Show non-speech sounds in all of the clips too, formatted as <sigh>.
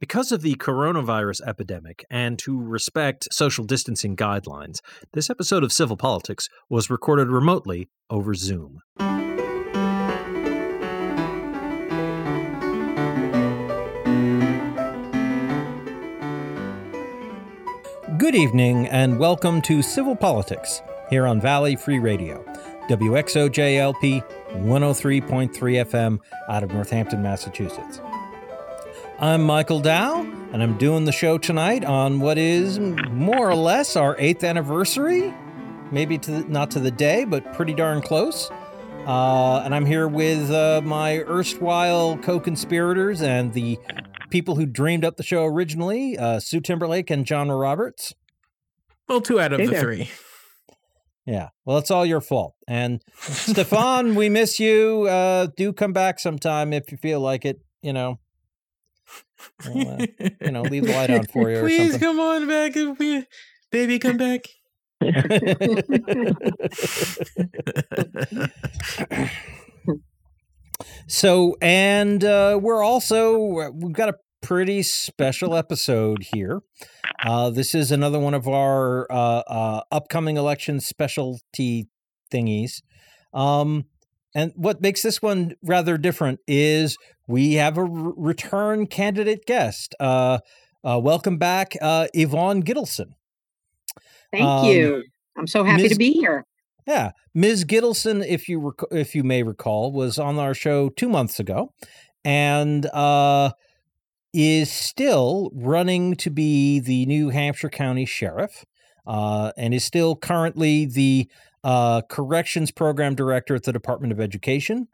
Because of the coronavirus epidemic and to respect social distancing guidelines, this episode of Civil Politics was recorded remotely over Zoom. Good evening and welcome to Civil Politics here on Valley Free Radio, WXOJLP 103.3 FM out of Northampton, Massachusetts. I'm Michael Dow, and I'm doing the show tonight on what is more or less our eighth anniversary. Maybe to the, not to the day, but pretty darn close. Uh, and I'm here with uh, my erstwhile co conspirators and the people who dreamed up the show originally uh, Sue Timberlake and John Roberts. Well, two out of hey the there. three. Yeah. Well, it's all your fault. And Stefan, we miss you. Uh, do come back sometime if you feel like it. You know, Uh, you know, leave the light on for you. Please come on back, baby, come back. so, and uh, we're also we've got a pretty special episode here. Uh, this is another one of our uh, uh, upcoming election specialty thingies. Um, and what makes this one rather different is we have a r- return candidate guest. Uh, uh, welcome back, uh, Yvonne Gittelson. Thank um, you. I'm so happy Ms. to be here. Yeah, Ms. Gittelson, if you rec- if you may recall, was on our show two months ago, and uh, is still running to be the New Hampshire County Sheriff, uh, and is still currently the uh, corrections program director at the Department of Education.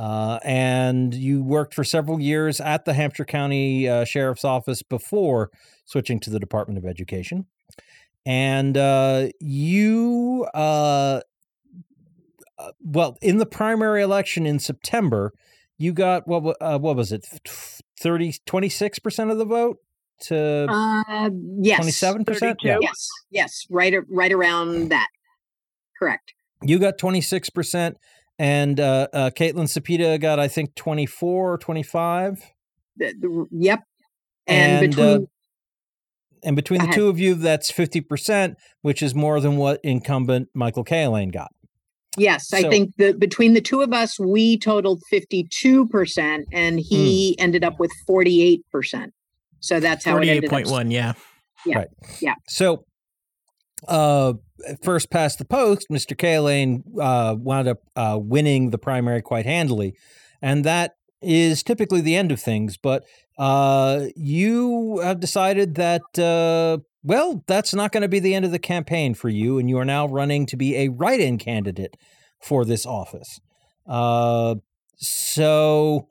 Uh, and you worked for several years at the Hampshire County uh, Sheriff's Office before switching to the Department of Education. And uh, you, uh, uh, well, in the primary election in September, you got what? what was it? 30, 26% of the vote to uh, yes, 27%? Yeah. Yes, yes, right, right around that. Correct. You got 26%, and uh, uh, Caitlin Cepeda got, I think, 24 or 25. The, the, yep. And, and uh, between. Uh, and between the two of you, that's 50%, which is more than what incumbent Michael Cahillane got. Yes, so, I think that between the two of us, we totaled 52%, and he mm. ended up with 48%. So that's how 48.1, yeah. Yeah. Right. Yeah. So uh, first past the post, Mr. Cahillane uh, wound up uh, winning the primary quite handily. And that is typically the end of things. But uh, you have decided that, uh, well, that's not going to be the end of the campaign for you. And you are now running to be a write in candidate for this office. Uh, so.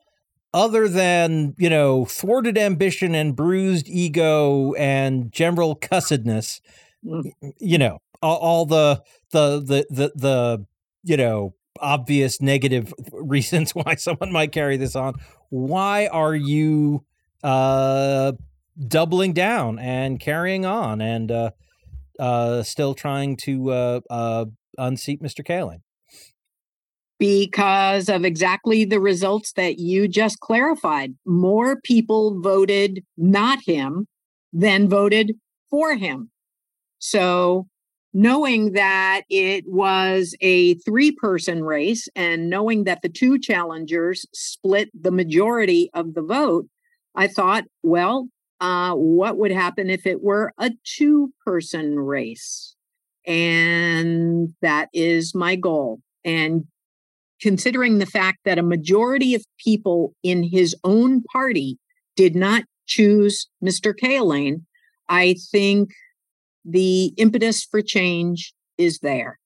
Other than, you know, thwarted ambition and bruised ego and general cussedness, Mm. you know all, the, the the the the you know obvious negative <laughs> reasons why someone might carry this on why are you uh doubling down and carrying on and uh uh still trying to uh uh unseat Mr. Cahillane because of exactly the results that you just clarified. More people voted not him than voted for him. So, knowing that it was a three person race and knowing that the two challengers split the majority of the vote, I thought, well, uh, what would happen if it were a two person race? And that is my goal. And considering the fact that a majority of people in his own party did not choose Mr. Cahillane, I think the impetus for change is there.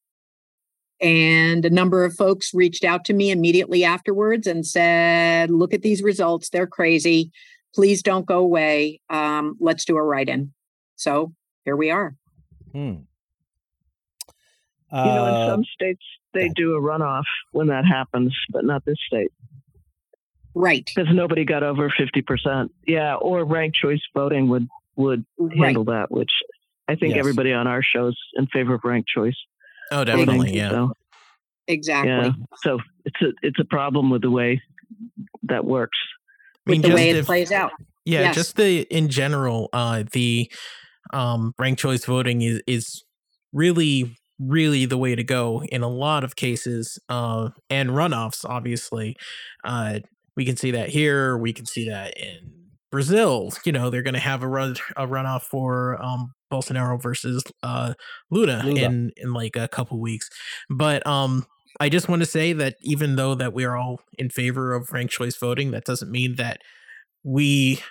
And a number of folks reached out to me immediately afterwards and said, Look at these results. They're crazy. Please don't go away. Um, let's do a write in. So here we are. Hmm. Uh, you know, in uh, some states, they do a runoff when that happens, but not this state. Right. Because nobody got over 50%. Yeah. Or ranked choice voting would, would handle right. that, which I think yes. everybody on our show's in favor of ranked choice. Oh, definitely, yeah. So, exactly. Yeah. So it's a it's a problem with the way that works. I mean, with the way just it if- plays out. Yeah, Yes. just the in general, uh, the um, ranked choice voting is is really really the way to go in a lot of cases, uh, and runoffs. Obviously, uh, we can see that here. We can see that in Brazil. You know, they're going to have a run a runoff for um, Bolsonaro versus uh, Lula, Lula. in in like a couple weeks. But um, I just want to say that even though that we are all in favor of ranked choice voting, that doesn't mean that we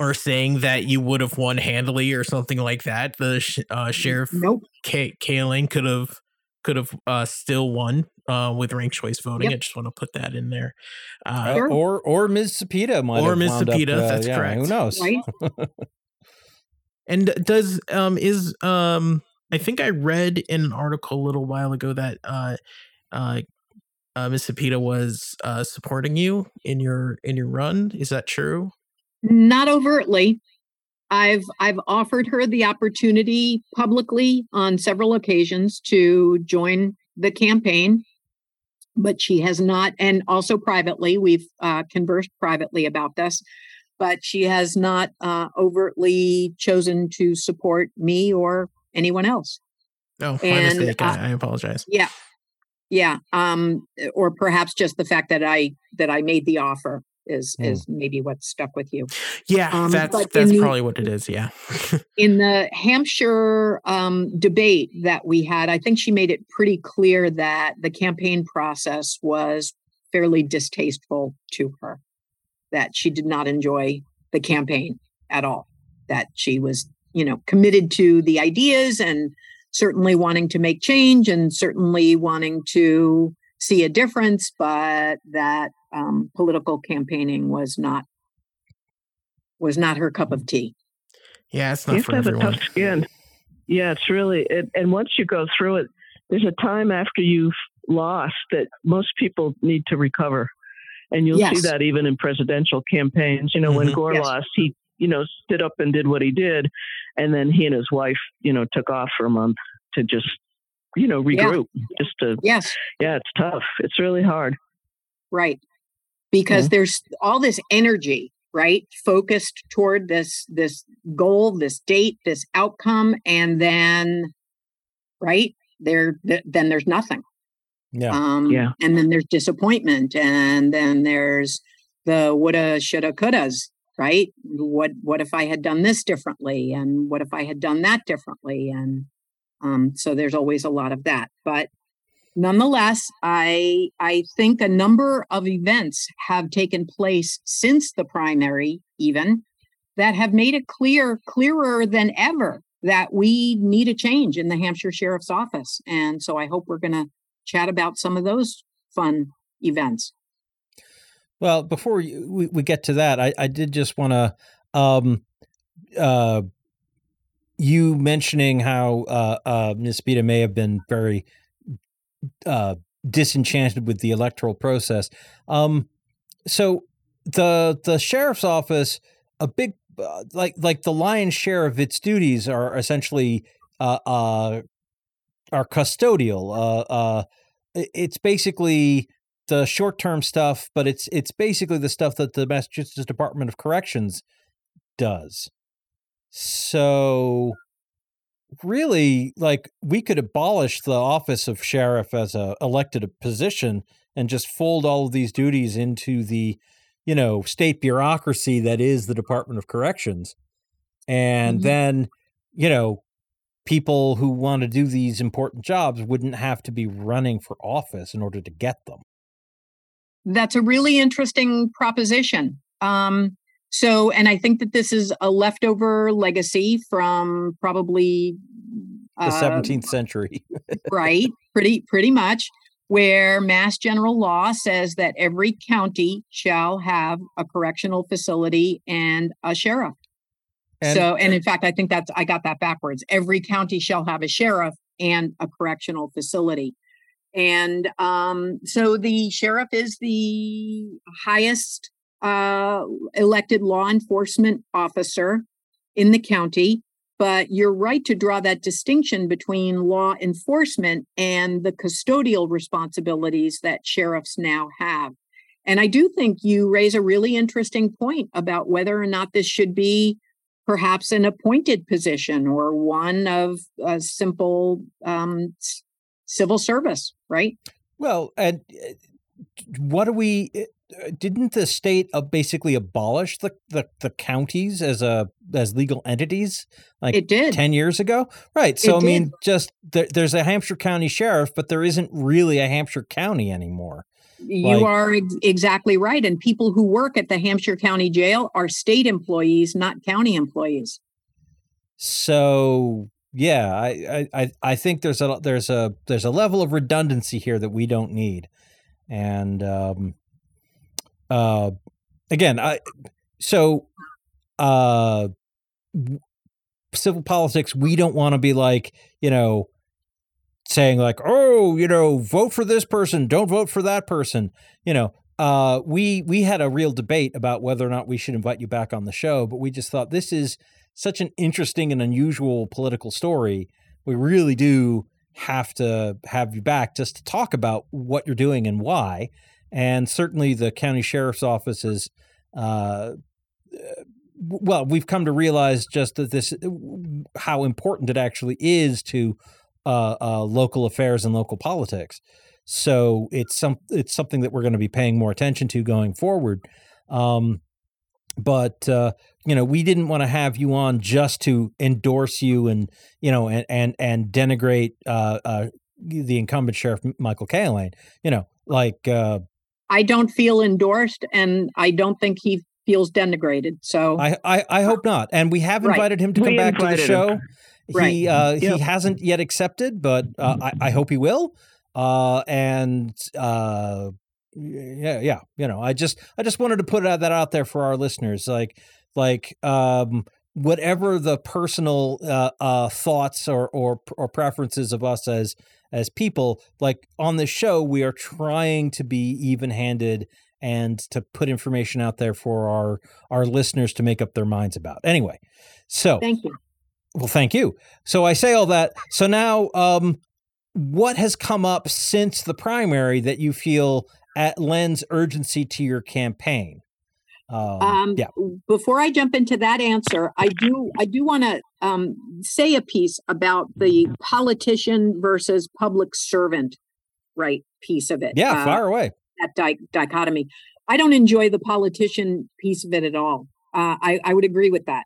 are saying that you would have won handily or something like that. The sh- uh, sheriff Nope. K- Cahillane could have could have uh, still won uh, with ranked choice voting. Yep. I just want to put that in there. Uh, Uh, or or Ms. Cepeda might Or have Ms. wound up, uh, that's yeah, Who knows? Right. <laughs> And does um is um I think I read in an article a little while ago that uh uh, uh Miss Cepeda was uh supporting you in your in your run. Is that true? Not overtly. I've I've offered her the opportunity publicly on several occasions to join the campaign, but she has not, and also privately. We've uh, conversed privately about this, but she has not uh, overtly chosen to support me or anyone else. Oh, my And, mistake. uh, I, I apologize. Yeah, yeah. Um, or perhaps just the fact that I that I made the offer is Hmm. is maybe what stuck with you. Yeah, um, that's that's the- probably what it is. Yeah. <laughs> in the Hampshire um, debate that we had, I think she made it pretty clear that the campaign process was fairly distasteful to her, that she did not enjoy the campaign at all, that she was, you know, committed to the ideas and certainly wanting to make change and certainly wanting to see a difference, but that um, political campaigning was not was not her cup of tea. yeah, it's not have for have everyone. a tough skin. Yeah, it's really, it, and once you go through it, there's a time after you've lost that most people need to recover. And you'll Yes. see that even in presidential campaigns. You know, when Mhm. Gore Yes. lost, he, you know, stood up and did what he did. And then he and his wife, you know, took off for a month to just, you know, Yeah. regroup. Just to, Yes, yeah, it's tough. It's really hard. right. Because there's all this energy, right? Focused toward this this goal, this date, this outcome, and then right there, th- then there's nothing. Yeah. Um, Yeah. And then there's disappointment, and then there's the woulda, shoulda, couldas, right? What what if I had done this differently, and what if I had done that differently, and um, so there's always a lot of that. But nonetheless, I I think a number of events have taken place since the primary, even that have made it clear, clearer than ever, that we need a change in the Hampshire Sheriff's Office. And so I hope we're going to chat about some of those fun events. Well, before we, we get to that, I, I did just want to, um, uh, you mentioning how uh, uh, Ms. Beta may have been very uh, disenchanted with the electoral process. Um, so the the sheriff's office, a big uh, like like the lion's share of its duties are essentially uh, uh, are custodial. Uh, uh, it's basically the short term stuff, but it's it's basically the stuff that the Massachusetts Department of Corrections does. So really like we could abolish the office of sheriff as a elected position and just fold all of these duties into the you know state bureaucracy that is the Department of Corrections. And Mhm. then you know people who want to do these important jobs wouldn't have to be running for office in order to get them. That's a really interesting proposition. Um, so, and I think that this is a leftover legacy from probably The uh, 17th century. <laughs> right pretty pretty much where mass general law says that every county shall have a correctional facility and a sheriff And- so and in fact i think that's i got that backwards. Every county shall have a sheriff and a correctional facility. And um, so the sheriff is the highest uh, elected law enforcement officer in the county. But you're right to draw that distinction between law enforcement and the custodial responsibilities that sheriffs now have. And I do think you raise a really interesting point about whether or not this should be perhaps an appointed position or one of a simple um, civil service, right? Well, and uh, what do we? Uh, didn't the state uh, basically abolish the, the, the counties as a as legal entities like it did 10 years ago right so it i did. mean just there, there's a hampshire county sheriff but there isn't really a hampshire county anymore you like, are ex- exactly right and people who work at the hampshire county jail are state employees not county employees so yeah i i i think there's a there's a there's a level of redundancy here that we don't need and um uh, again, I so uh, civil politics. We don't want to be like you know saying like, oh, you know, vote for this person, don't vote for that person. You know, uh, we we had a real debate about whether or not we should invite you back on the show, but we just thought this is such an interesting and unusual political story. We really do have to have you back just to talk about what you're doing and why. And certainly the county sheriff's office is, uh, well, we've come to realize just that this, how important it actually is to uh, uh, local affairs and local politics. So it's some it's something that we're going to be paying more attention to going forward. Um, but uh, you know, we didn't want to have you on just to endorse you and you know and and and denigrate uh, uh, the incumbent sheriff Michael Cahillane. You know, like uh, I don't feel endorsed, and I don't think he feels denigrated. So I I, I hope not. And we have invited right. him to come we back to the show. Him. Right. He uh, yep. he hasn't yet accepted, but uh, I, I hope he will. Uh, and uh, yeah, yeah, you know, I just I just wanted to put that out there for our listeners, like like um, whatever the personal uh, uh, thoughts or, or or preferences of us as as people like on this show we are trying to be even-handed and to put information out there for our our listeners to make up their minds about anyway so thank you well thank you so i say all that so now um what has come up since the primary that you feel at lends urgency to your campaign um, um, yeah. Before I jump into that answer, I do I do want to um, say a piece about the politician versus public servant right piece of it. Yeah, uh, far away. That di- dichotomy. I don't enjoy the politician piece of it at all. Uh, I, I would agree with that.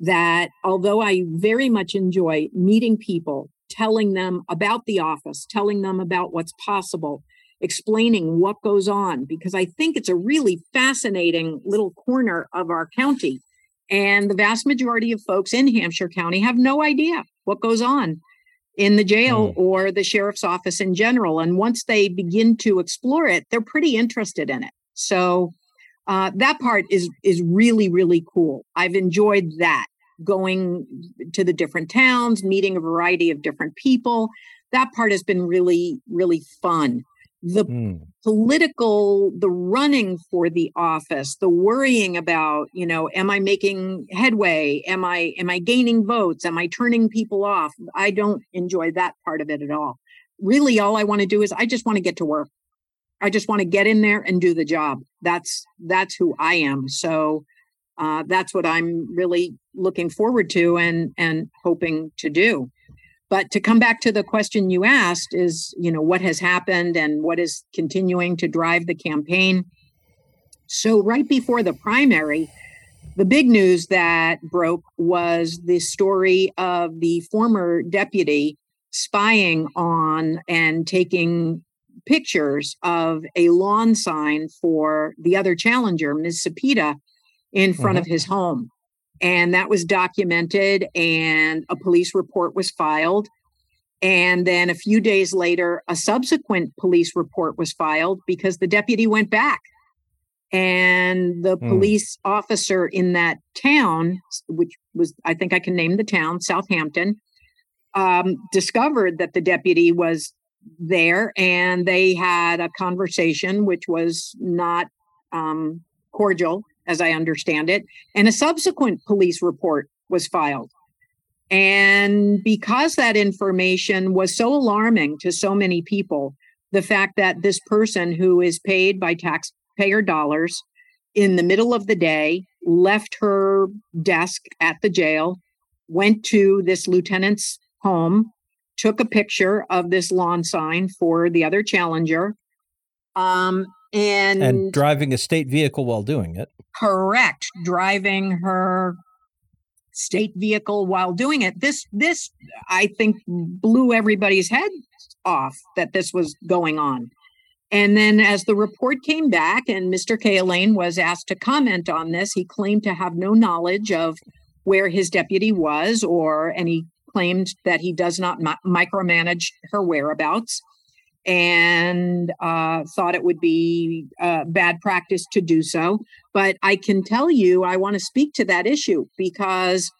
That although I very much enjoy meeting people, telling them about the office, telling them about what's possible, explaining what goes on because I think it's a really fascinating little corner of our county. And the vast majority of folks in Hampshire County have no idea what goes on in the jail mm. or the sheriff's office in general. And once they begin to explore it, they're pretty interested in it. So uh, that part is is really really cool. I've enjoyed that going to the different towns, meeting a variety of different people. That part has been really really fun. The mm. political the running for the office the worrying about you know am i making headway? Am i am i gaining votes? Am i turning people off? I don't enjoy that part of it at all. Really all i want to do is i just want to get to work. I just want to get in there and do the job. That's that's who i am. So uh, that's what i'm really looking forward to and and hoping to do but to come back to the question you asked is, you know, what has happened and what is continuing to drive the campaign. So, right before the primary, the big news that broke was the story of the former deputy spying on and taking pictures of a lawn sign for the other challenger, Ms. Cepeda, in front mm-hmm. of his home and that was documented and a police report was filed and then a few days later a subsequent police report was filed because the deputy went back and the mm. police officer in that town which was i think i can name the town southampton um, discovered that the deputy was there and they had a conversation which was not um, cordial as I understand it, and a subsequent police report was filed. And because that information was so alarming to so many people, the fact that this person who is paid by taxpayer dollars in the middle of the day, left her desk at the jail, went to this lieutenant's home, took a picture of this lawn sign for the other challenger, um, and, and driving a state vehicle while doing it. Correct, driving her state vehicle while doing it. This this I think blew everybody's head off that this was going on. And then as the report came back and Mr. Cahillane was asked to comment on this, he claimed to have no knowledge of where his deputy was or and he claimed that he does not mi- micromanage her whereabouts and uh, thought it would be uh, bad practice to do so. But I can tell you, I want to speak to that issue because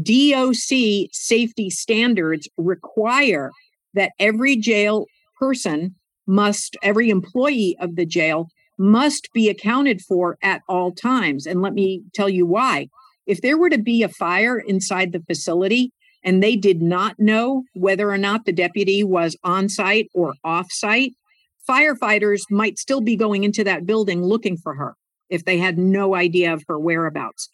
DOC safety standards require that every jail person must, every employee of the jail must be accounted for at all times. And let me tell you why. If there were to be a fire inside the facility, and they did not know whether or not the deputy was on site or off site, firefighters might still be going into that building looking for her if they had no idea of her whereabouts.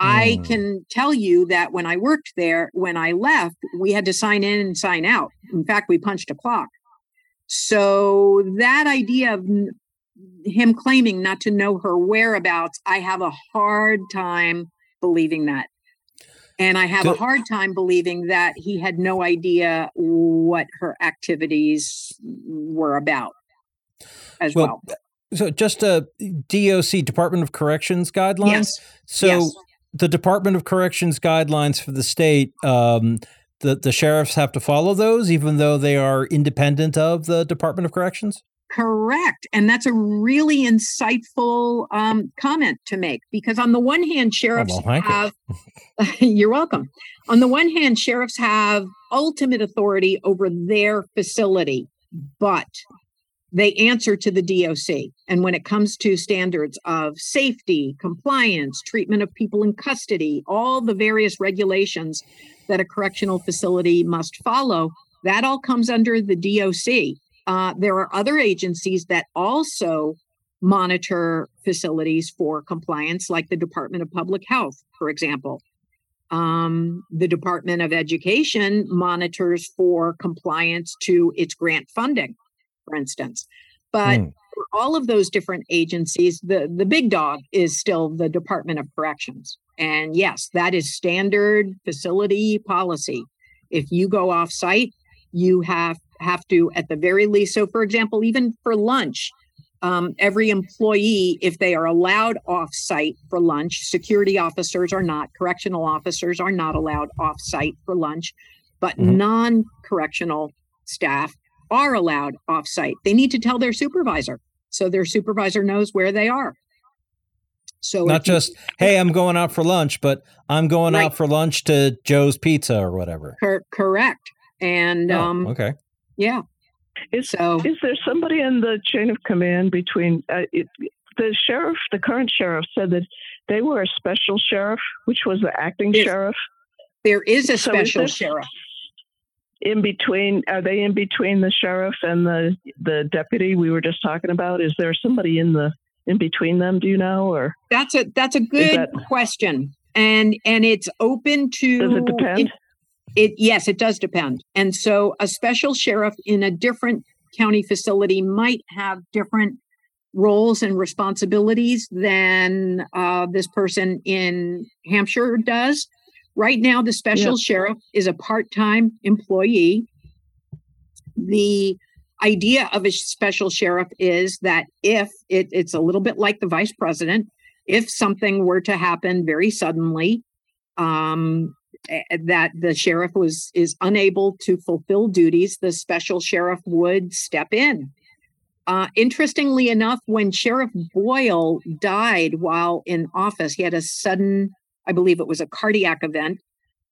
Mm. I hmm. can tell you that when I worked there, when I left, we had to sign in and sign out. In fact, we punched a clock. So that idea of him claiming not to know her whereabouts, I have a hard time believing that. And I have so, a hard time believing that he had no idea what her activities were about as well. well. So just a DOC Department of Corrections guidelines. Yes. So yes. the Department of Corrections guidelines for the state, um, the, the sheriffs have to follow those, even though they are independent of the Department of Corrections? Correct. And that's a really insightful um, comment to make because, on the one hand, sheriffs oh, well, have, you. <laughs> you're welcome. On the one hand, sheriffs have ultimate authority over their facility, but they answer to the DOC. And when it comes to standards of safety, compliance, treatment of people in custody, all the various regulations that a correctional facility must follow, that all comes under the DOC. Uh, there are other agencies that also monitor facilities for compliance, like the Department of Public Health, for example. Um, the Department of Education monitors for compliance to its grant funding, for instance. But mm. for all of those different agencies, the, the big dog is still the Department of Corrections. And yes, that is standard facility policy. If you go off site, you have have to, at the very least. So, for example, even for lunch, um, every employee, if they are allowed off site for lunch, security officers are not, correctional officers are not allowed off site for lunch, but mm-hmm. non correctional staff are allowed off site. They need to tell their supervisor so their supervisor knows where they are. So not just, you, hey, I'm going out for lunch, but I'm going right. out for lunch to Joe's Pizza or whatever. Cor- correct. And oh, um, okay. Yeah. Is, so, is there somebody in the chain of command between uh, it, the sheriff, the current sheriff said that they were a special sheriff, which was the acting sheriff? There is a special is sheriff. In between, are they in between the sheriff and the the deputy we were just talking about? Is there somebody in the in between them? Do you know? Or that's a that's a good that, question, and and it's open to. Does it depend? It, it yes, it does depend. And so a special sheriff in a different county facility might have different roles and responsibilities than uh, this person in Hampshire does. Right now, the special yeah. sheriff is a part time employee. The idea of a special sheriff is that if it, it's a little bit like the vice president, if something were to happen very suddenly, um, that the sheriff was is unable to fulfill duties, the special sheriff would step in. Uh, interestingly enough, when Sheriff Boyle died while in office, he had a sudden, I believe it was a cardiac event,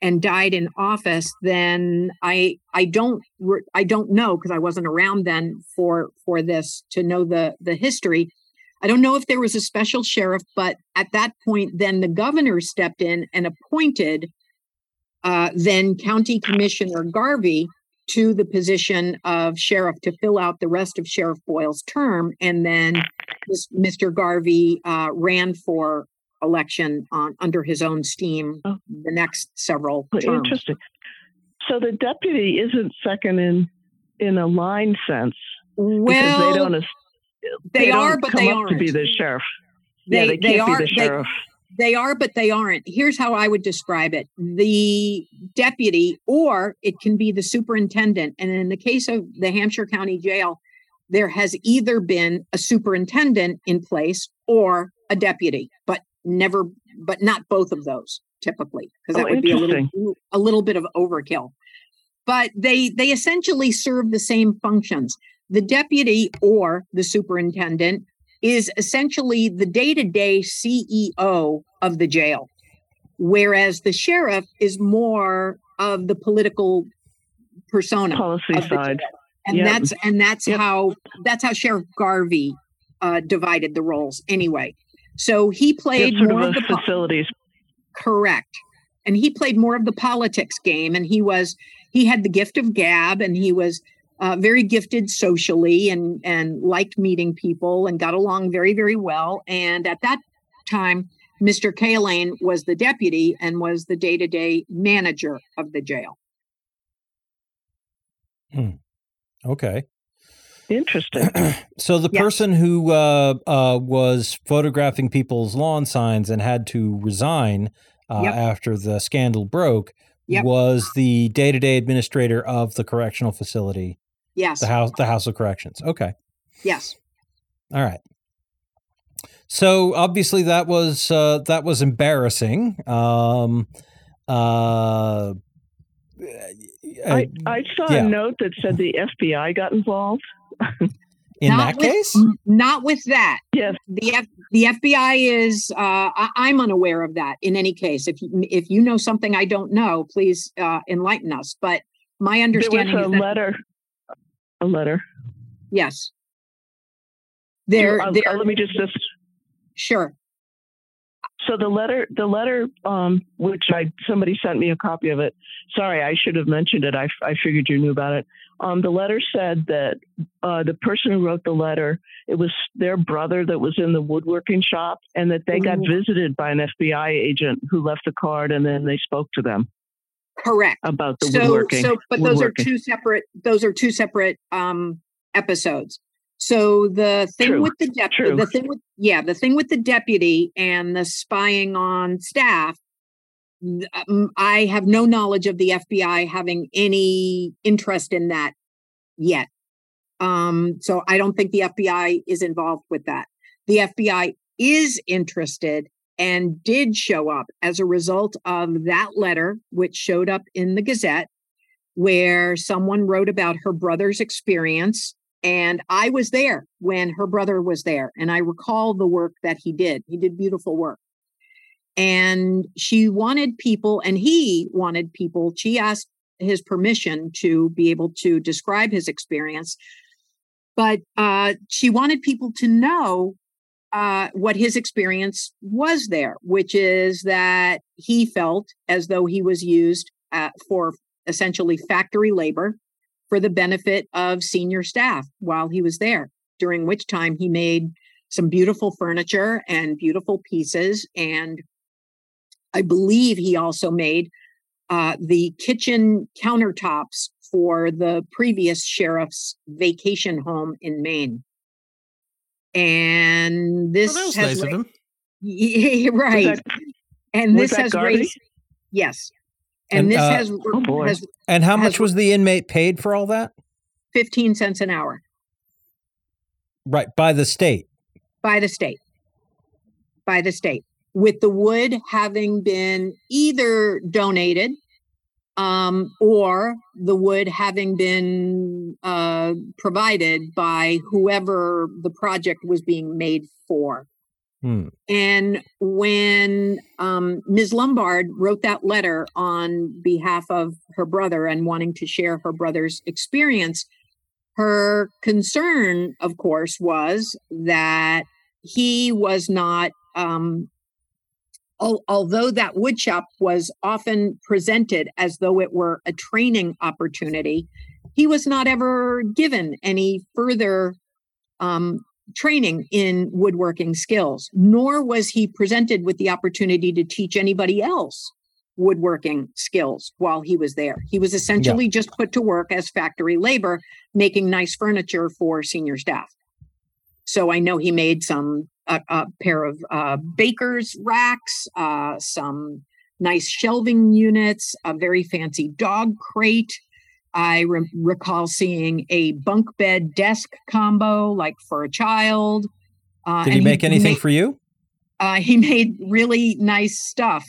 and died in office. Then I I don't I don't know because I wasn't around then for for this to know the the history. I don't know if there was a special sheriff, but at that point, then the governor stepped in and appointed uh, then County Commissioner Garvey to the position of sheriff to fill out the rest of Sheriff Boyle's term. And then Mr. Garvey uh, ran for election on under his own steam Oh. the next several terms. Interesting. So the deputy isn't second in in a line sense because Well, they don't. as- they don't are, but come they up to be the sheriff. they, yeah, they they can't are be the they- sheriff. They are, but they aren't. Here's how I would describe it the deputy, or it can be the superintendent. And in the case of the Hampshire County Jail, there has either been a superintendent in place or a deputy, but never, but not both of those typically, because that Oh, would be a little, a little bit of overkill. But they they essentially serve the same functions. The deputy or the superintendent is essentially the day-to-day CEO of the jail, whereas the sheriff is more of the political persona Policy side. jail. And Yep. that's and that's Yep. how that's how Sheriff Garvey uh, divided the roles anyway. So he played more of of the po- facilities. correct, and he played more of the politics game, and he was he had the gift of gab, and he was uh, very gifted socially, and and liked meeting people, and got along very very well. And at that time, Mr. Cahillane was the deputy and was the day to day manager of the jail. Okay. Interesting. <clears throat> So the Yes. person who uh, uh, was photographing people's lawn signs and had to resign uh, Yep. after the scandal broke Yep. was the day-to-day administrator of the correctional facility, Yes, the house, the House of Corrections. Okay, yes. all right. So obviously that was uh, that was embarrassing. Um, uh, I, I saw yeah. a note that said the FBI got involved. in Not that with- case, Not with that. Yes. The F- the FBI is. Uh, I- I'm unaware of that. In any case, if you, if you know something I don't know, please uh, enlighten us. But my There understanding was a is that letter. A letter. yes, there. Uh, there. let me just, just sure. So the letter, the letter, um, which I somebody sent me a copy of it. Sorry, I should have mentioned it. I, I figured you knew about it. Um, the letter said that uh, the person who wrote the letter, it was their brother that was in the woodworking shop, and that they got visited by an FBI agent who left a card, and then they spoke to them Correct. about the so woodworking. so but those are two separate those are two separate um episodes so the thing True, with the deputy the thing with yeah the thing with the deputy and the spying on staff um, i have no knowledge of the fbi having any interest in that yet um so i don't think the fbi is involved with that the fbi is interested and did show up as a result of that letter, which showed up in the Gazette, where someone wrote about her brother's experience. And I was there when her brother was there. And I recall the work that he did. He did beautiful work. And she wanted people, and he wanted people, she asked his permission to be able to describe his experience. But uh, she wanted people to know uh, what his experience was there, which is that he felt as though he was used uh, for essentially factory labor for the benefit of senior staff while he was there, during which time he made some beautiful furniture and beautiful pieces. And I believe he also made uh, the kitchen countertops for the previous sheriff's vacation home in Maine. And this Oh, that was has nice of ra- him. <laughs> Yeah, right. that- and was this has Garvey? raised yes. And, And, this uh, has Oh, boy. has and how has- much was the inmate paid for all that? 15 cents an hour Right by the state. by the state. By the state. With the wood having been either donated um, or the wood having been uh, provided by whoever the project was being made for. Hmm. And when um, Ms. Lombard wrote that letter on behalf of her brother and wanting to share her brother's experience, her concern, of course, was that he was not, um, although that woodshop was often presented as though it were a training opportunity, he was not ever given any further um, training in woodworking skills, nor was he presented with the opportunity to teach anybody else woodworking skills while he was there. He was essentially yeah. just put to work as factory labor, making nice furniture for senior staff. So I know he made some a, a pair of uh, baker's racks, uh, some nice shelving units, a very fancy dog crate. I re- recall seeing a bunk bed desk combo, like for a child. Uh, Did he make he anything made, for you? Uh, he <laughs> made really nice stuff.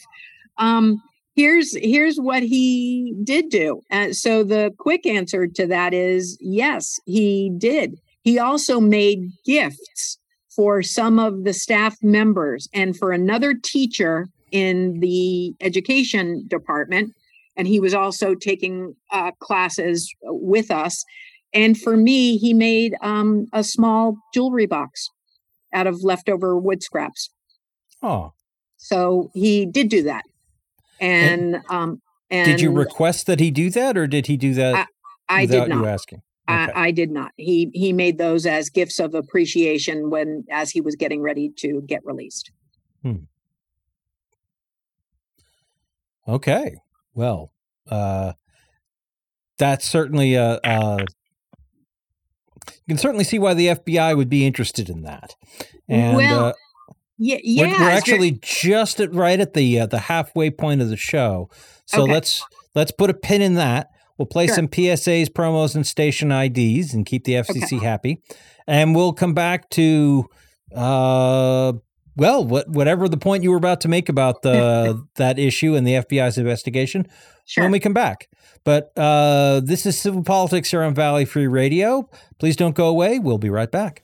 Um, here's here's what he did do. Uh, so the quick answer to that is yes, he did. He also made gifts for some of the staff members and for another teacher in the education department. And he was also taking uh, classes with us. And for me, he made um, a small jewelry box out of leftover wood scraps. Oh. So he did do that. And, and um and did you request that he do that or did he do that I, I did not. you asking? Okay. I, I, did not. He he made those as gifts of appreciation when as he was getting ready to get released. Hmm. Okay. Well, uh, that's certainly a, a. You can certainly see why the FBI would be interested in that. And well, uh, yeah, yeah, we're, we're actually just at right at the uh, the halfway point of the show. So okay. let's let's put a pin in that. We'll play sure. some PSAs, promos, and station IDs and keep the FCC okay. happy. And we'll come back to, uh, well, what, whatever the point you were about to make about the <laughs> that issue and the FBI's investigation sure. when we come back. But uh, this is Civil Politics here on Valley Free Radio. Please don't go away. We'll be right back.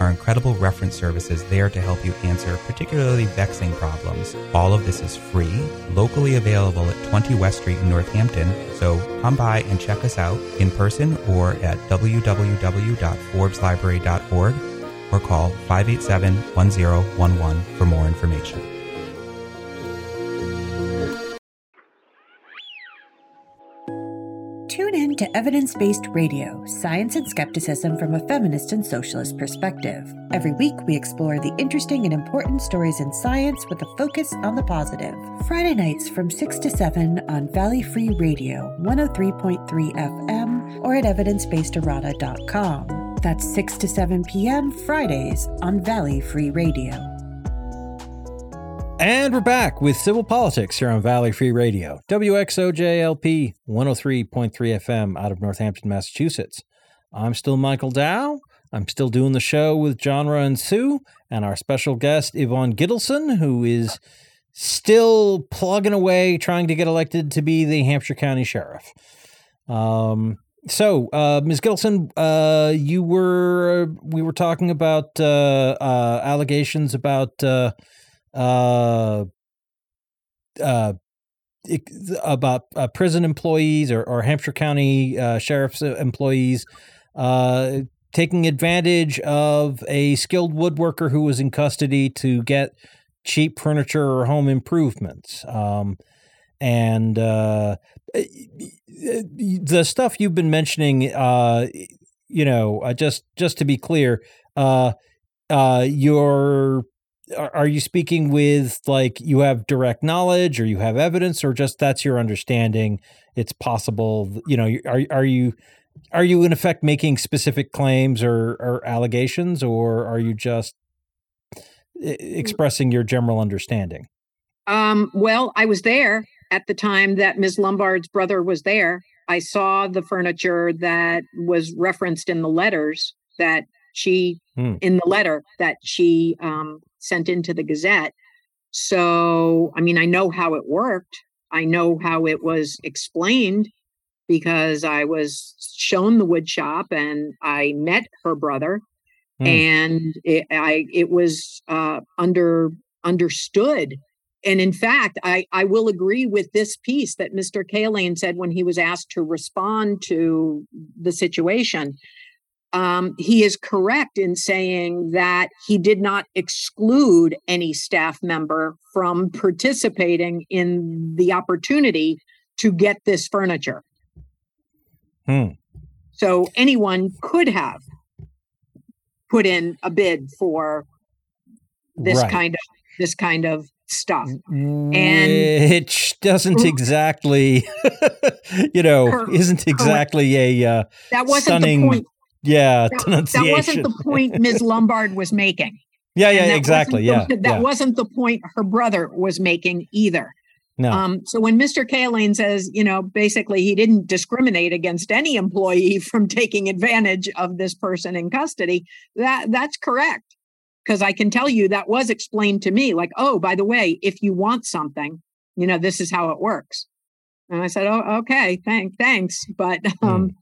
our incredible reference services there to help you answer particularly vexing problems. All of this is free, locally available at 20 West Street in Northampton, so come by and check us out in person or at www.forbeslibrary.org or call 587 1011 for more information. To Evidence Based Errata, Science and Skepticism from a Feminist and Socialist Perspective. Every week, we explore the interesting and important stories in science with a focus on the positive. Friday nights from 6 to 7 on Valley Free Radio, 103.3 FM, or at evidencebasederrata.com. That's 6 to 7 p.m. Fridays on Valley Free Radio. And we're back with Civil Politics here on Valley Free Radio, WXOJLP 103.3 FM out of Northampton, Massachusetts. I'm still Michael Dow. I'm still doing the show with Genre and Sue and our special guest, Yvonne Gittelson, who is still plugging away trying to get elected to be the Hampshire County Sheriff. Um, so, uh, Ms. Gilson, uh, you were we were talking about uh, uh, allegations about uh, uh, uh, about uh, prison employees or, or Hampshire County uh, sheriff's employees uh, taking advantage of a skilled woodworker who was in custody to get cheap furniture or home improvements. Um, and uh, the stuff you've been mentioning, uh, you know, uh, just just to be clear, uh, are you speaking with like you have direct knowledge or you have evidence or just that's your understanding? It's possible you know are are you are you in effect making specific claims or, or allegations or are you just expressing your general understanding? Um, well i was there at the time that ms lombard's brother was there. I saw the furniture that was referenced in the letters that she hmm. in the letter that she um, sent into the Gazette. So, I mean, I know how it worked. I know how it was explained because I was shown the wood shop and I met her brother, mm. and it, I it was uh, under understood. And in fact, I, I will agree with this piece that Mr. Cahillane said when he was asked to respond to the situation um, he is correct in saying that he did not exclude any staff member from participating in the opportunity to get this furniture. Hmm. So anyone could have put in a bid for this right. kind of this kind of stuff and which doesn't exactly <laughs> you know isn't exactly a uh, that wasn't stunning the point yeah, that, that wasn't the point Ms. Lombard was making. <laughs> Yeah, yeah, exactly. Yeah, that yeah. wasn't the point her brother was making either. No. Um, so when Mr. Cahillane says, you know, basically he didn't discriminate against any employee <laughs> from taking advantage of this person in custody, that that's correct. Because I can tell you that was explained to me, like, oh, by the way, if you want something, you know, this is how it works. And I said, oh, okay, thank, thanks, but <laughs> um, mm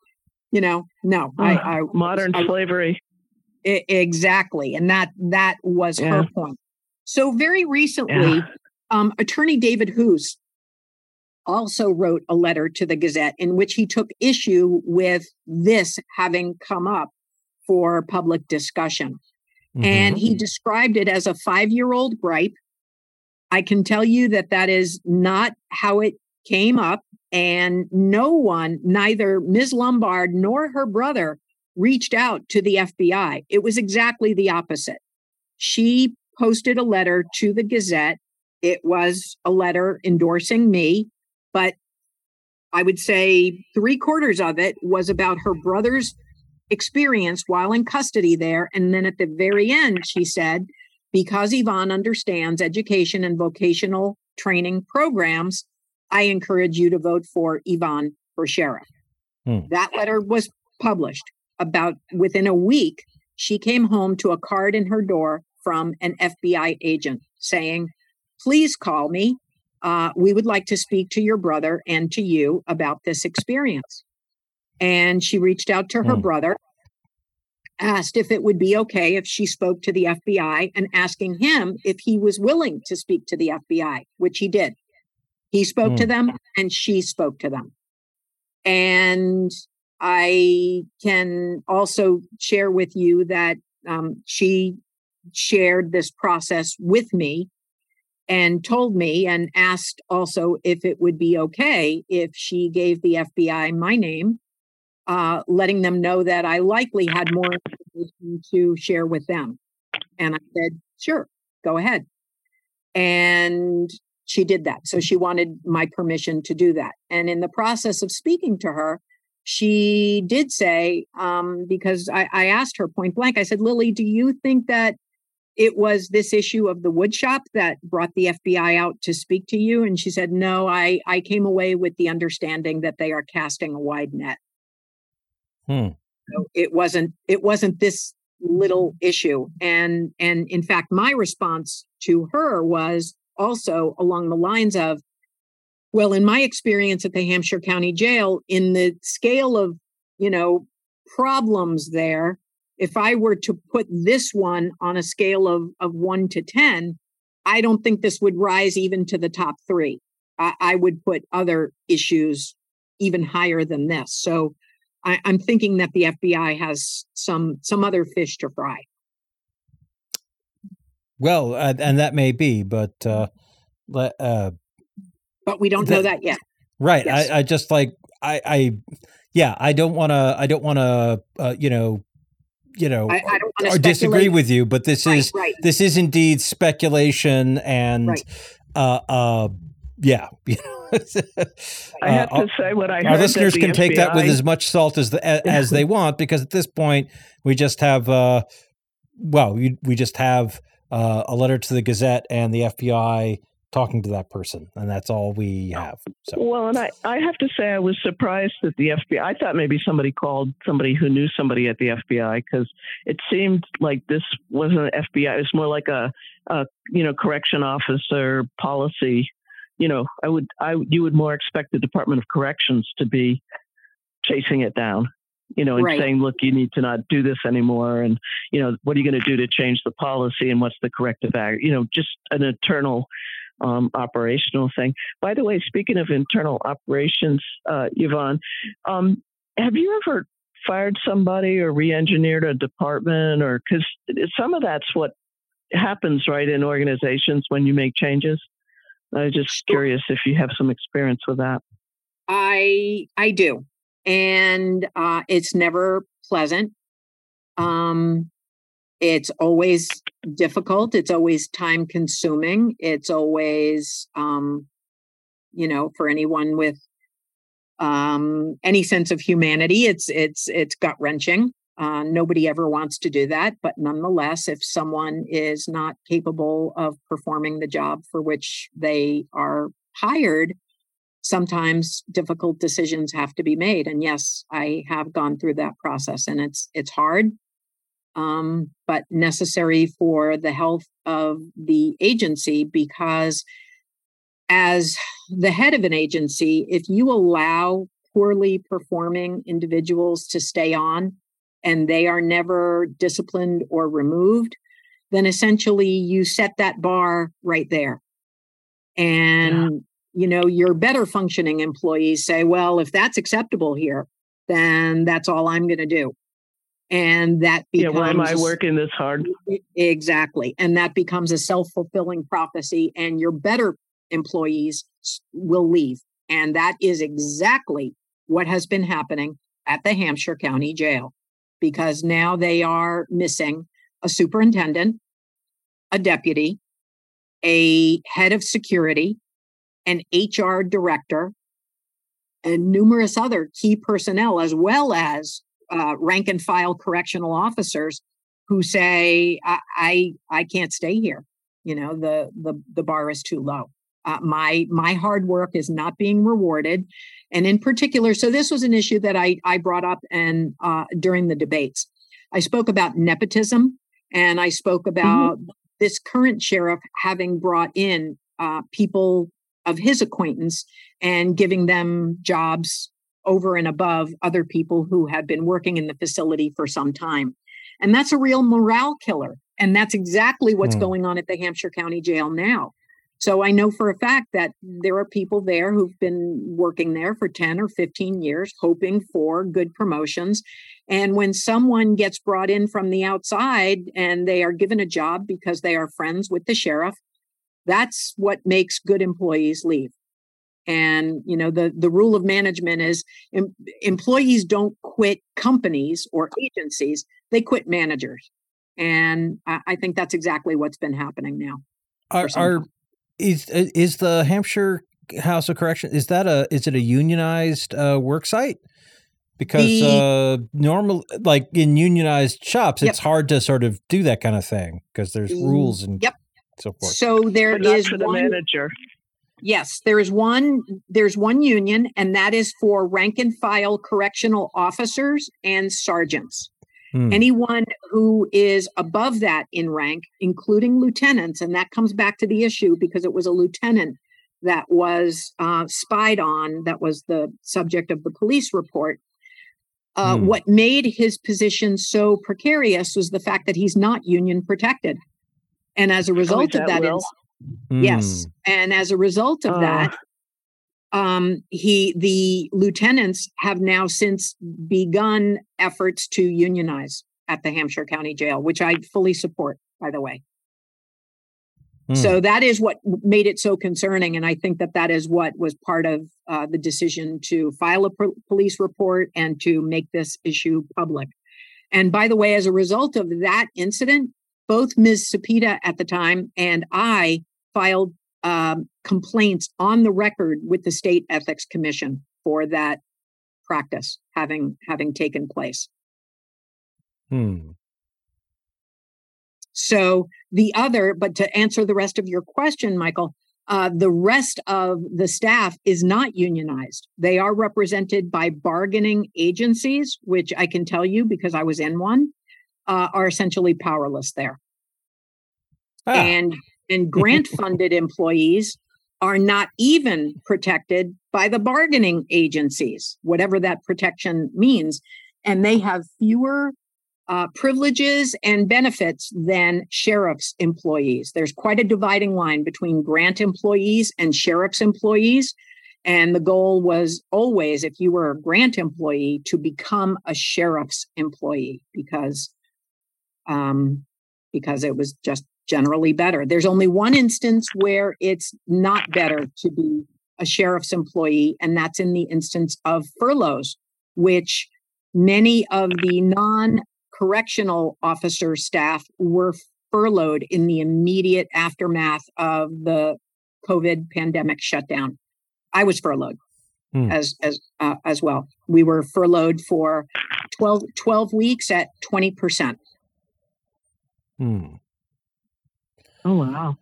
you know no i, I modern I, slavery I, exactly and that that was yeah. her point so very recently yeah. um, attorney david Hoose also wrote a letter to the gazette in which he took issue with this having come up for public discussion mm-hmm. and he described it as a five year old gripe i can tell you that that is not how it came up and no one, neither Ms. Lombard nor her brother, reached out to the FBI. It was exactly the opposite. She posted a letter to the Gazette. It was a letter endorsing me, but I would say three quarters of it was about her brother's experience while in custody there. And then at the very end, she said, because Yvonne understands education and vocational training programs, I encourage you to vote for Yvonne for sheriff. Hmm. That letter was published about within a week. She came home to a card in her door from an FBI agent saying, Please call me. Uh, we would like to speak to your brother and to you about this experience. And she reached out to her hmm. brother, asked if it would be okay if she spoke to the FBI, and asking him if he was willing to speak to the FBI, which he did. He spoke mm. to them and she spoke to them. And I can also share with you that um, she shared this process with me and told me and asked also if it would be okay if she gave the FBI my name, uh, letting them know that I likely had more information to share with them. And I said, sure, go ahead. And she did that. So she wanted my permission to do that. And in the process of speaking to her, she did say, um, because I, I asked her point blank, I said, Lily, do you think that it was this issue of the wood shop that brought the FBI out to speak to you? And she said, No, I, I came away with the understanding that they are casting a wide net. Hmm. So it wasn't it wasn't this little issue. And and in fact, my response to her was, also along the lines of, well, in my experience at the Hampshire County Jail, in the scale of you know, problems there. If I were to put this one on a scale of, of one to 10, I don't think this would rise even to the top three. I, I would put other issues even higher than this. So I, am thinking that the FBI has some some other fish to fry. Well, uh, and that may be, but uh, uh, but we don't that, know that yet. Right. Yes. I, I just like I, I yeah, I don't want to. I don't want to. Uh, you know, you know, I, I or disagree with you, but this right, is right. this is indeed speculation, and right. uh, uh, yeah. <laughs> I have uh, to say what I Our listeners can FBI, take that with as much salt as the, <laughs> as they want, because at this point we just have, uh, well, we, we just have uh, a letter to the Gazette and the FBI talking to that person, and that's all we have. So. Well, and I, I have to say I was surprised that the FBI. I thought maybe somebody called somebody who knew somebody at the FBI because it seemed like this wasn't an FBI. It was more like a, a you know correction officer policy. You know, I would I you would more expect the Department of Corrections to be chasing it down you know, and right. saying, look, you need to not do this anymore. And, you know, what are you going to do to change the policy and what's the corrective act? You know, just an internal um, operational thing. By the way, speaking of internal operations, uh, Yvonne, um, have you ever fired somebody or re-engineered a department or because some of that's what happens right in organizations when you make changes i was just curious if you have some experience with that i i do and uh, it's never pleasant. Um, it's always difficult. It's always time consuming. It's always, um, you know, for anyone with um, any sense of humanity, it's it's it's gut wrenching. Uh, nobody ever wants to do that, but nonetheless, if someone is not capable of performing the job for which they are hired, sometimes difficult decisions have to be made and yes i have gone through that process and it's it's hard um, but necessary for the health of the agency because as the head of an agency if you allow poorly performing individuals to stay on and they are never disciplined or removed then essentially you set that bar right there. And you know your better functioning employees say well if that's acceptable here then that's all i'm going to do. And that becomes yeah why am i working this hard? exactly. And that becomes a self-fulfilling prophecy and your better employees will leave. And that is exactly what has been happening at the hampshire county jail because now they are missing a superintendent a deputy a head of security an HR director, and numerous other key personnel, as well as uh, rank and file correctional officers who say, I, I, I can't stay here. You know, the, the, the bar is too low. Uh, my my hard work is not being rewarded and in particular so this was an issue that i i brought up and uh, during the debates i spoke about nepotism and i spoke mm-hmm. about mm-hmm. this current sheriff having brought in uh, people of his acquaintance and giving them jobs over and above other people who have been working in the facility for some time. And that's a real morale killer. And that's exactly what's mm. going on at the Hampshire County Jail now. So I know for a fact that there are people there who've been working there for 10 or 15 years, hoping for good promotions. And when someone gets brought in from the outside and they are given a job because they are friends with the sheriff, that's what makes good employees leave. And you know the the rule of management is em- employees don't quit companies or agencies; they quit managers. And I, I think that's exactly what's been happening now. Are, are is is the Hampshire House of Correction is that a is it a unionized uh, work site? Because the, uh, normal, like in unionized shops, yep. it's hard to sort of do that kind of thing because there's rules and yep so forth. So there is for the one, manager. Yes, there is one. There's one union, and that is for rank and file correctional officers and sergeants. Hmm. Anyone who is above that in rank, including lieutenants, and that comes back to the issue because it was a lieutenant that was uh, spied on, that was the subject of the police report. Uh, Hmm. What made his position so precarious was the fact that he's not union protected. And as a result of that that, ins- Hmm. yes, and as a result of Uh, that, um, he the lieutenants have now since begun efforts to unionize at the Hampshire County Jail, which I fully support, by the way. Hmm. So that is what made it so concerning, and I think that that is what was part of uh, the decision to file a pro- police report and to make this issue public. And by the way, as a result of that incident, both Ms. Cepeda at the time and I filed um, complaints on the record with the State Ethics Commission for that practice having having taken place. Hmm. So the other, but to answer the rest of your question, Michael, uh, the rest of the staff is not unionized. They are represented by bargaining agencies, which I can tell you because I was in one, uh, are essentially powerless there. Ah, And and <laughs> grant funded employees are not even protected by the bargaining agencies, whatever that protection means. And they have fewer uh, privileges and benefits than sheriff's employees. There's quite a dividing line between grant employees and sheriff's employees. And the goal was always, if you were a grant employee, to become a sheriff's employee because, um, because it was just generally better. There's only one instance where it's not better to be a sheriff's employee, and that's in the instance of furloughs, which many of the non correctional officer staff were furloughed in the immediate aftermath of the COVID pandemic shutdown. I was furloughed Hmm. as as uh, as well. We were furloughed for 12, 12 weeks at 20%. Hmm. Oh wow.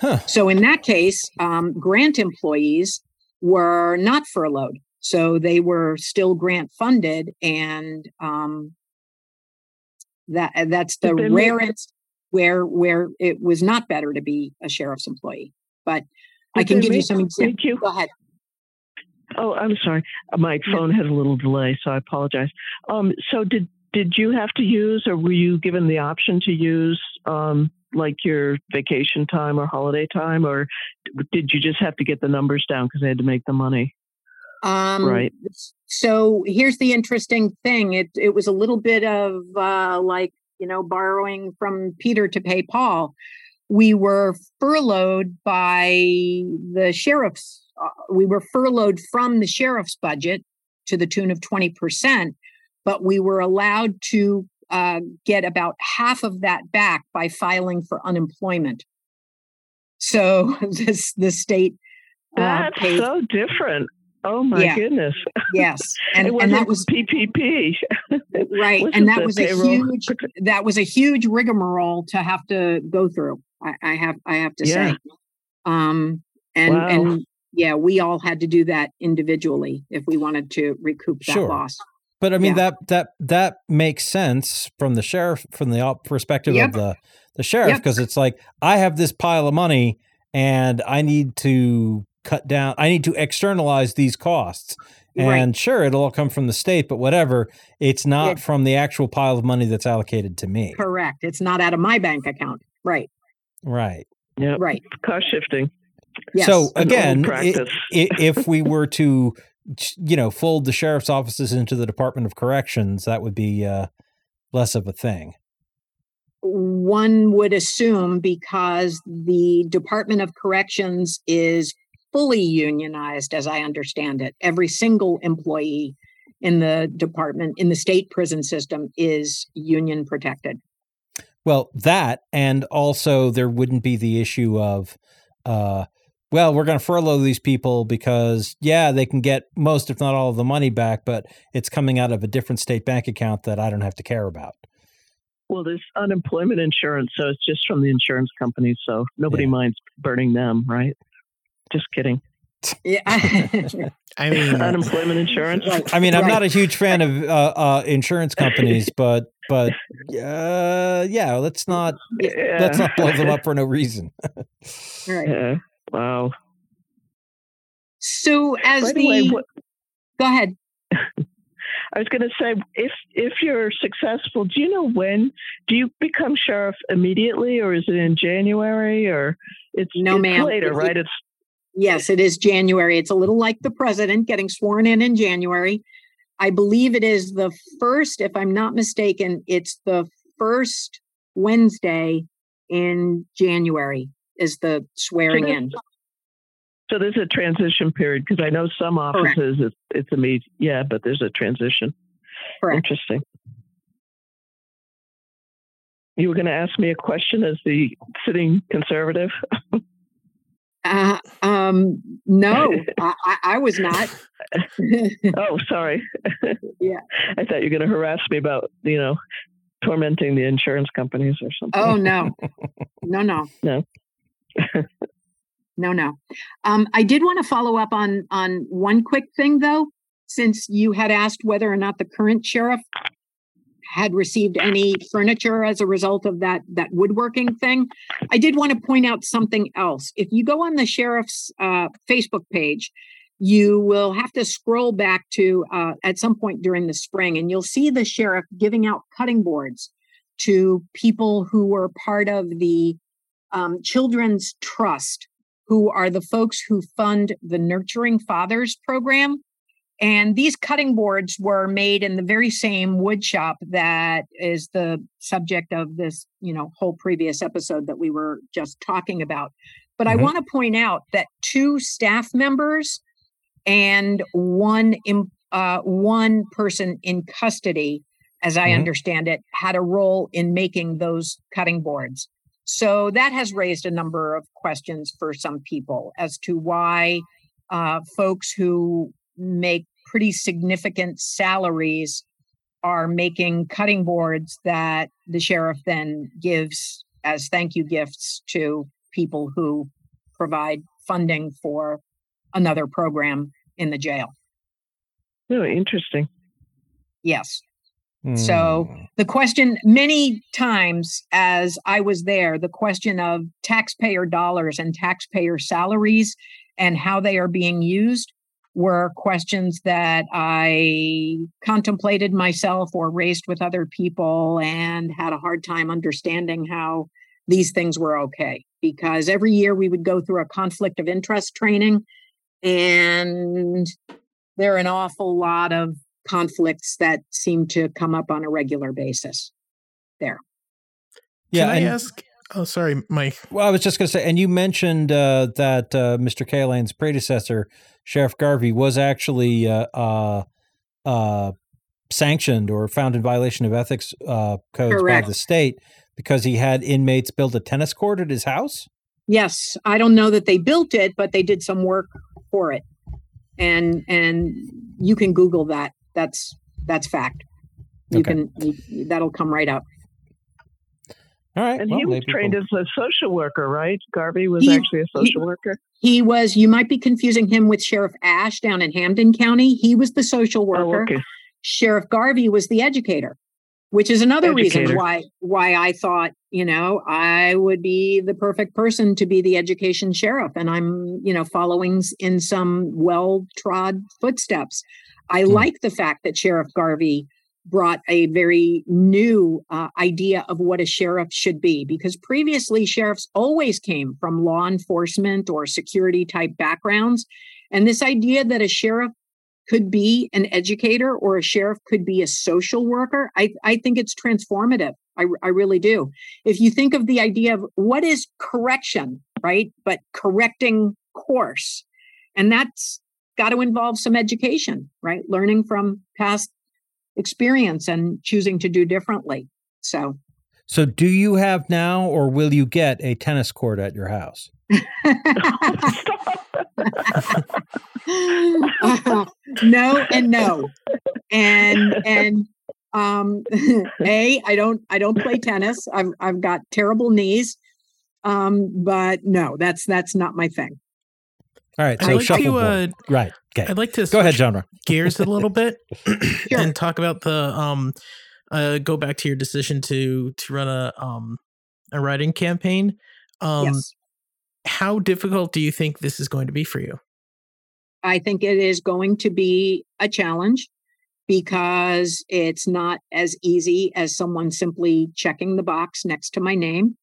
Huh. So in that case, um, grant employees were not furloughed. So they were still grant funded and um, that uh, that's the But then they- rare instance where where it was not better to be a sheriff's employee. But I can they give you some examples. Thank you. Go ahead. Oh, I'm sorry. Uh, My phone had a little delay, so I apologize. Um, so did did you have to use, or were you given the option to use, um, like your vacation time or holiday time, or did you just have to get the numbers down because they had to make the money? Um, Right. So here's the interesting thing. It it was a little bit of uh, like you know borrowing from Peter to pay Paul. We were furloughed by the sheriff's. Uh, we were furloughed from the sheriff's budget to the tune of twenty percent, but we were allowed to uh, get about half of that back by filing for unemployment. So <laughs> this the state uh, That's paid so different. Oh my Yeah. goodness! yes, <laughs> and it and that wasn't PPP. <laughs> right and that was a huge that was a huge rigmarole to have to go through i, I have i have to Yeah. say um and Wow. and yeah we all had to do that individually if we wanted to recoup that Sure. loss But I mean Yeah. that that that makes sense from the sheriff from the perspective Yep. of the the sheriff Yep. because it's like I have this pile of money and I need to cut down I need to externalize these costs. And Right. sure it'll all come from the state but whatever it's not Yeah. from the actual pile of money that's allocated to me. correct it's not out of my bank account right Right. Yeah. right Cost shifting. yes So again, i- practice. i- if we were to, you know, fold the sheriff's offices into the Department of Corrections, that would be uh, less of a thing. one would assume because the department of corrections is fully unionized as i understand it every single employee in the department in the state prison system is union protected Well, that and also there wouldn't be the issue of, uh, well, we're going to furlough these people because yeah, they can get most, if not all, of the money back, but it's coming out of a different state bank account that I don't have to care about. Well, there's unemployment insurance, so it's just from the insurance companies, so nobody Yeah. minds burning them, right? Just kidding. yeah <laughs> <laughs> I mean, unemployment insurance. Right. I mean, I'm Right. not a huge fan of uh, uh, insurance <laughs> companies, but but uh, yeah, let's not Yeah. let's not blow them up for no reason. right Yeah. Wow. so as By the, the way, what, go ahead <laughs> I was going to say, if if you're successful, do you know when? Do you become sheriff immediately, or is it in January, or it's No, it's ma'am. later, It's- right? It's Yes, it is January. It's a little like the president getting sworn in in January. I believe it is the first, if I'm not mistaken, it's the first Wednesday in January is the swearing in. so there's a transition period because I know some offices it's it's immediate, yeah, but there's a transition. Correct. Interesting. You were going to ask me a question as the sitting conservative. Uh, um, no, <laughs> I, I, I was not. <laughs> oh, sorry. Yeah. <laughs> I thought you were going to harass me about you know tormenting the insurance companies or something. Oh no, no, no, No. No, no. Um, I did want to follow up on on one quick thing though, since you had asked whether or not the current sheriff had received any furniture as a result of that that woodworking thing. I did want to point out something else. If you go on the sheriff's uh, Facebook page, you will have to scroll back to uh, at some point during the spring, and you'll see the sheriff giving out cutting boards to people who were part of the um, Children's Trust, who are the folks who fund the Nurturing Fathers program. And these cutting boards were made in the very same wood shop that is the subject of this, you know, whole previous episode that we were just talking about. But I Mhm. want to point out that two staff members and one uh, one person in custody, as I Mhm. understand it, had a role in making those cutting boards. So that has raised a number of questions for some people as to why uh, folks who make pretty significant salaries are making cutting boards that the sheriff then gives as thank you gifts to people who provide funding for another program in the jail. Really interesting. Yes. So Hmm. the question many times as I was there, the question of taxpayer dollars and taxpayer salaries and how they are being used were questions that I contemplated myself or raised with other people and had a hard time understanding how these things were okay. Because every year we would go through a conflict of interest training, and there are an awful lot of conflicts that seem to come up on a regular basis there. Yeah, Can I and- ask? Oh, sorry, Mike. Well, I was just going to say, and you mentioned uh, that uh, Mr. Cahillane's predecessor, Sheriff Garvey, was actually uh, uh, uh, sanctioned or found in violation of ethics uh, codes by the state because he had inmates build a tennis court at his house. Yes, I don't know that they built it, but they did some work for it. And and you can Google that. That's that's fact. You Okay. can you, that'll come right up. All right. And well, he was trained we'll- as a social worker, right? Garvey was He- actually a social worker. He was you might be confusing him with Sheriff Ashe down in Hampden County. He was the social Oh, worker. okay. Sheriff Garvey was the educator, which is another reason why why I thought, you know, I would be the perfect person to be the education sheriff and I'm, you know, following in some well-trod footsteps. I Hmm. like the fact that Sheriff Garvey brought a very new uh, idea of what a sheriff should be because previously sheriffs always came from law enforcement or security type backgrounds and this idea that a sheriff could be an educator or a sheriff could be a social worker i, I think it's transformative I, I really do if you think of the idea of what is correction right but correcting course and that's got to involve some education right? Learning from past experience and choosing to do differently. So. So, do you have now, or will you get a tennis court at your house? <laughs> <laughs> no and no. And and um <laughs> a i don't i don't play tennis. I've i've got terrible knees. Um but no that's that's not my thing All right. I'd So, like to, uh, right. Okay. I'd like to Go ahead, switch genre. gears a little bit <laughs> Sure. and talk about the um uh go back to your decision to to run a um a writing campaign. Um yes how difficult do you think this is going to be for you? i think it is going to be a challenge because it's not as easy as someone simply checking the box next to my name.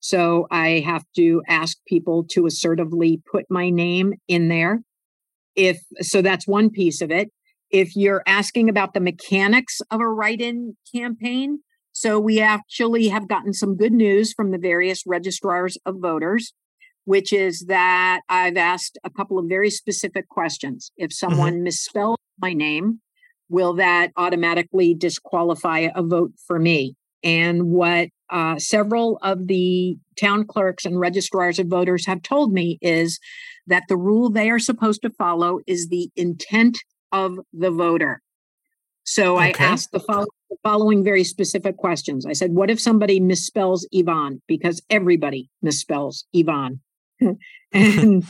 So I have to ask people to assertively put my name in there. If so, that's one piece of it. If you're asking about the mechanics of a write in campaign, so we actually have gotten some good news from the various registrars of voters, which is that I've asked a couple of very specific questions. If mm-hmm. someone mm-hmm. misspells my name, will that automatically disqualify a vote for me? And what uh, several of the town clerks and registrars of voters have told me is that the rule they are supposed to follow is the intent of the voter. So okay. I asked the, the following very specific questions. I said, What if somebody misspells Yvonne? Because everybody misspells Yvonne. <laughs> and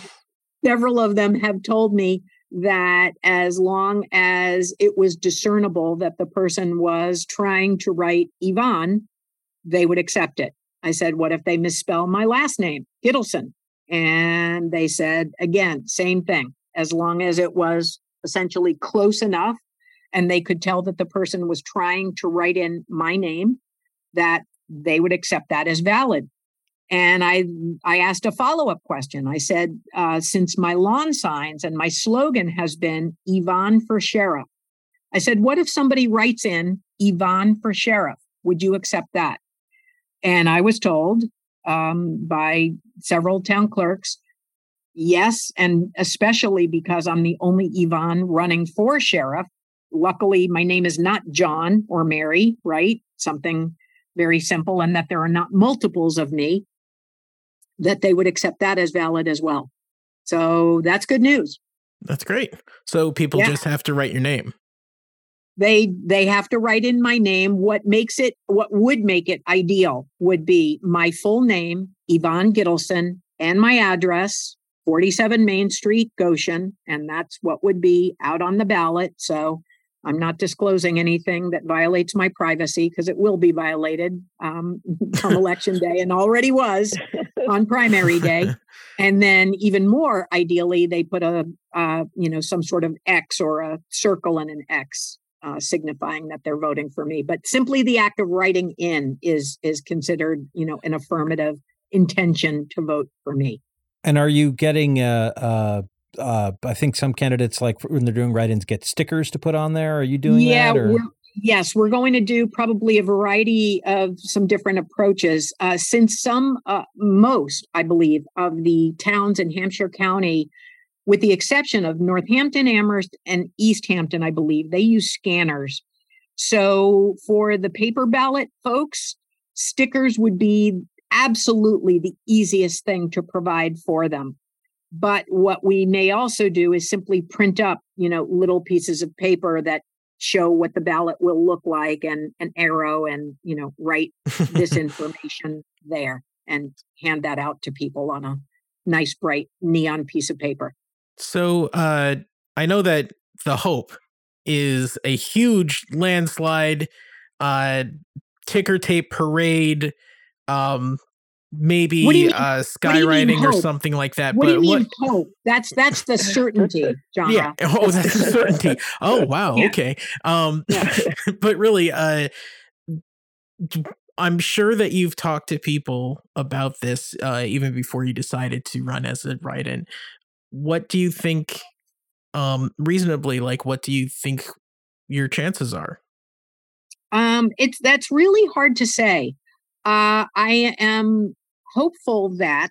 several of them have told me that as long as it was discernible that the person was trying to write Yvonne, they would accept it. I said, What if they misspell my last name, Gittelson? And they said, again, same thing. As long as it was essentially close enough and they could tell that the person was trying to write in my name, that they would accept that as valid. And I I asked a follow up question. I said, uh, since my lawn signs and my slogan has been Yvonne for sheriff, I said, what if somebody writes in Yvonne for sheriff? Would you accept that? And I was told um, by several town clerks, yes, and especially because I'm the only Yvonne running for sheriff. Luckily, my name is not John or Mary, right? Something very simple, and that there are not multiples of me that they would accept that as valid as well. So that's good news. That's great. So people yeah. just have to write your name. They they have to write in my name. What makes it what would make it ideal would be my full name, Yvonne Gittelson, and my address, 47 Main Street, Goshen, and that's what would be out on the ballot. So I'm not disclosing anything that violates my privacy because it will be violated um, <laughs> come election day and already was on primary day. <laughs> And then even more ideally, they put a uh, you know some sort of X or a circle and an X uh, signifying that they're voting for me. But simply the act of writing in is is considered you know an affirmative intention to vote for me. And are you getting uh, uh, uh, I think some candidates like when they're doing write-ins get stickers to put on there. Are you doing yeah, that? We're, yes, we're going to do probably a variety of some different approaches. Uh, since some, uh, most, I believe, of the towns in Hampshire County, with the exception of Northampton, Amherst, and East Hampton, I believe, they use scanners. So for the paper ballot folks, stickers would be absolutely the easiest thing to provide for them. But what we may also do is simply print up, you know, little pieces of paper that show what the ballot will look like and an arrow and, you know, write this <laughs> information there and hand that out to people on a nice bright neon piece of paper. So uh I know that the hope is a huge landslide uh ticker tape parade um maybe uh skywriting or something like that. What but do you mean what... hope? That's that's the certainty, John. <laughs> Yeah. Oh, that's the certainty. Oh wow. <laughs> Yeah. Okay. Um yeah. <laughs> but really, uh I'm sure that you've talked to people about this uh even before you decided to run as a write-in. What do you think um reasonably like what do you think your chances are? Um it's that's really hard to say. Uh, I am hopeful that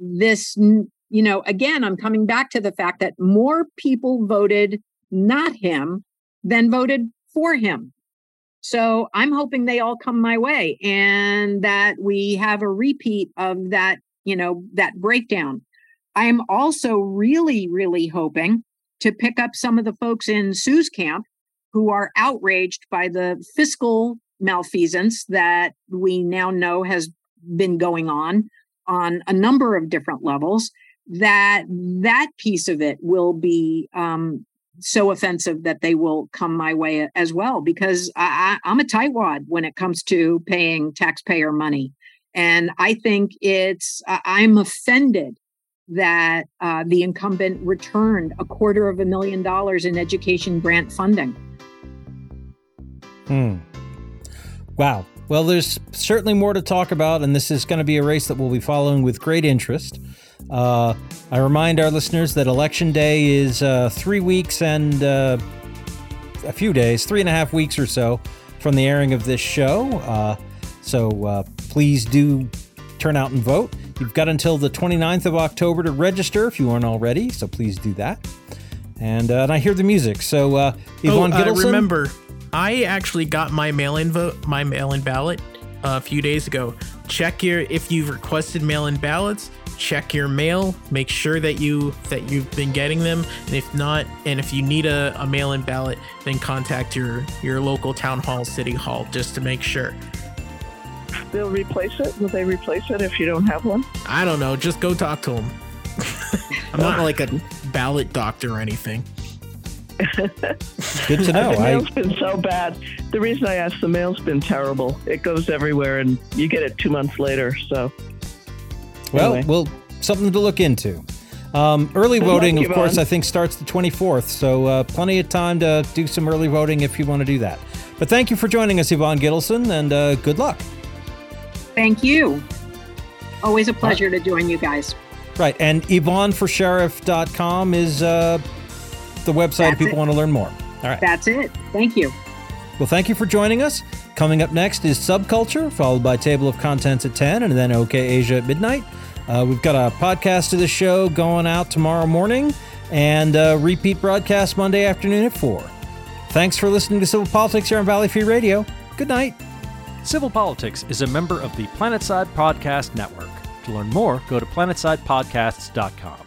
this, you know, again, I'm coming back to the fact that more people voted not him than voted for him. So I'm hoping they all come my way and that we have a repeat of that, you know, that breakdown. I'm also really, really hoping to pick up some of the folks in Sue's camp who are outraged by the fiscal malfeasance that we now know has been going on on a number of different levels that that piece of it will be um, so offensive that they will come my way as well because I, am a tightwad when it comes to paying taxpayer money. And i think it's i'm offended that uh, the incumbent returned a quarter of a million dollars in education grant funding Hmm. Wow. Well, there's certainly more to talk about, and this is going to be a race that we'll be following with great interest. Uh, I remind our listeners that Election Day is uh, three weeks and uh, a few days, three and a half weeks or so from the airing of this show. Uh, so uh, please do turn out and vote. You've got until the 29th of October to register if you aren't already, so please do that. And, uh, and I hear the music. So, uh, Yvonne oh, uh, remember, I actually got my mail-in vote, my mail-in ballot, uh, a few days ago. Check your if you've requested mail-in ballots. Check your mail. Make sure that you that you've been getting them. And if not, and if you need a, a mail-in ballot, then contact your your local town hall, city hall, just to make sure. They'll replace it. Will they replace it if you don't have one? I don't know. Just go talk to them. I'm not like a ballot doctor or anything. Good to <laughs> know. the I, mail's been so bad. The reason I asked, the mail's been terrible. It goes everywhere, and you get it two months later. So, well, anyway. well, something to look into. Um, early Good luck, voting, of course, Yvonne. I think starts the 24th, so uh, plenty of time to do some early voting if you want to do that. But thank you for joining us, Yvonne Gittelson, and uh, good luck. Thank you. Always a pleasure to join you guys. Right, and YvonneForSheriff.com is uh, the website if people it. want to learn more. All right. That's it. Thank you. Well, thank you for joining us. Coming up next is Subculture, followed by Table of Contents at 10, and then OK Asia at midnight. Uh, we've got a podcast of the show going out tomorrow morning and a repeat broadcast Monday afternoon at 4. Thanks for listening to Civil Politics here on Valley Free Radio. Good night. Civil Politics is a member of the Planetside Podcast Network. To learn more, go to planetsidepodcasts.com.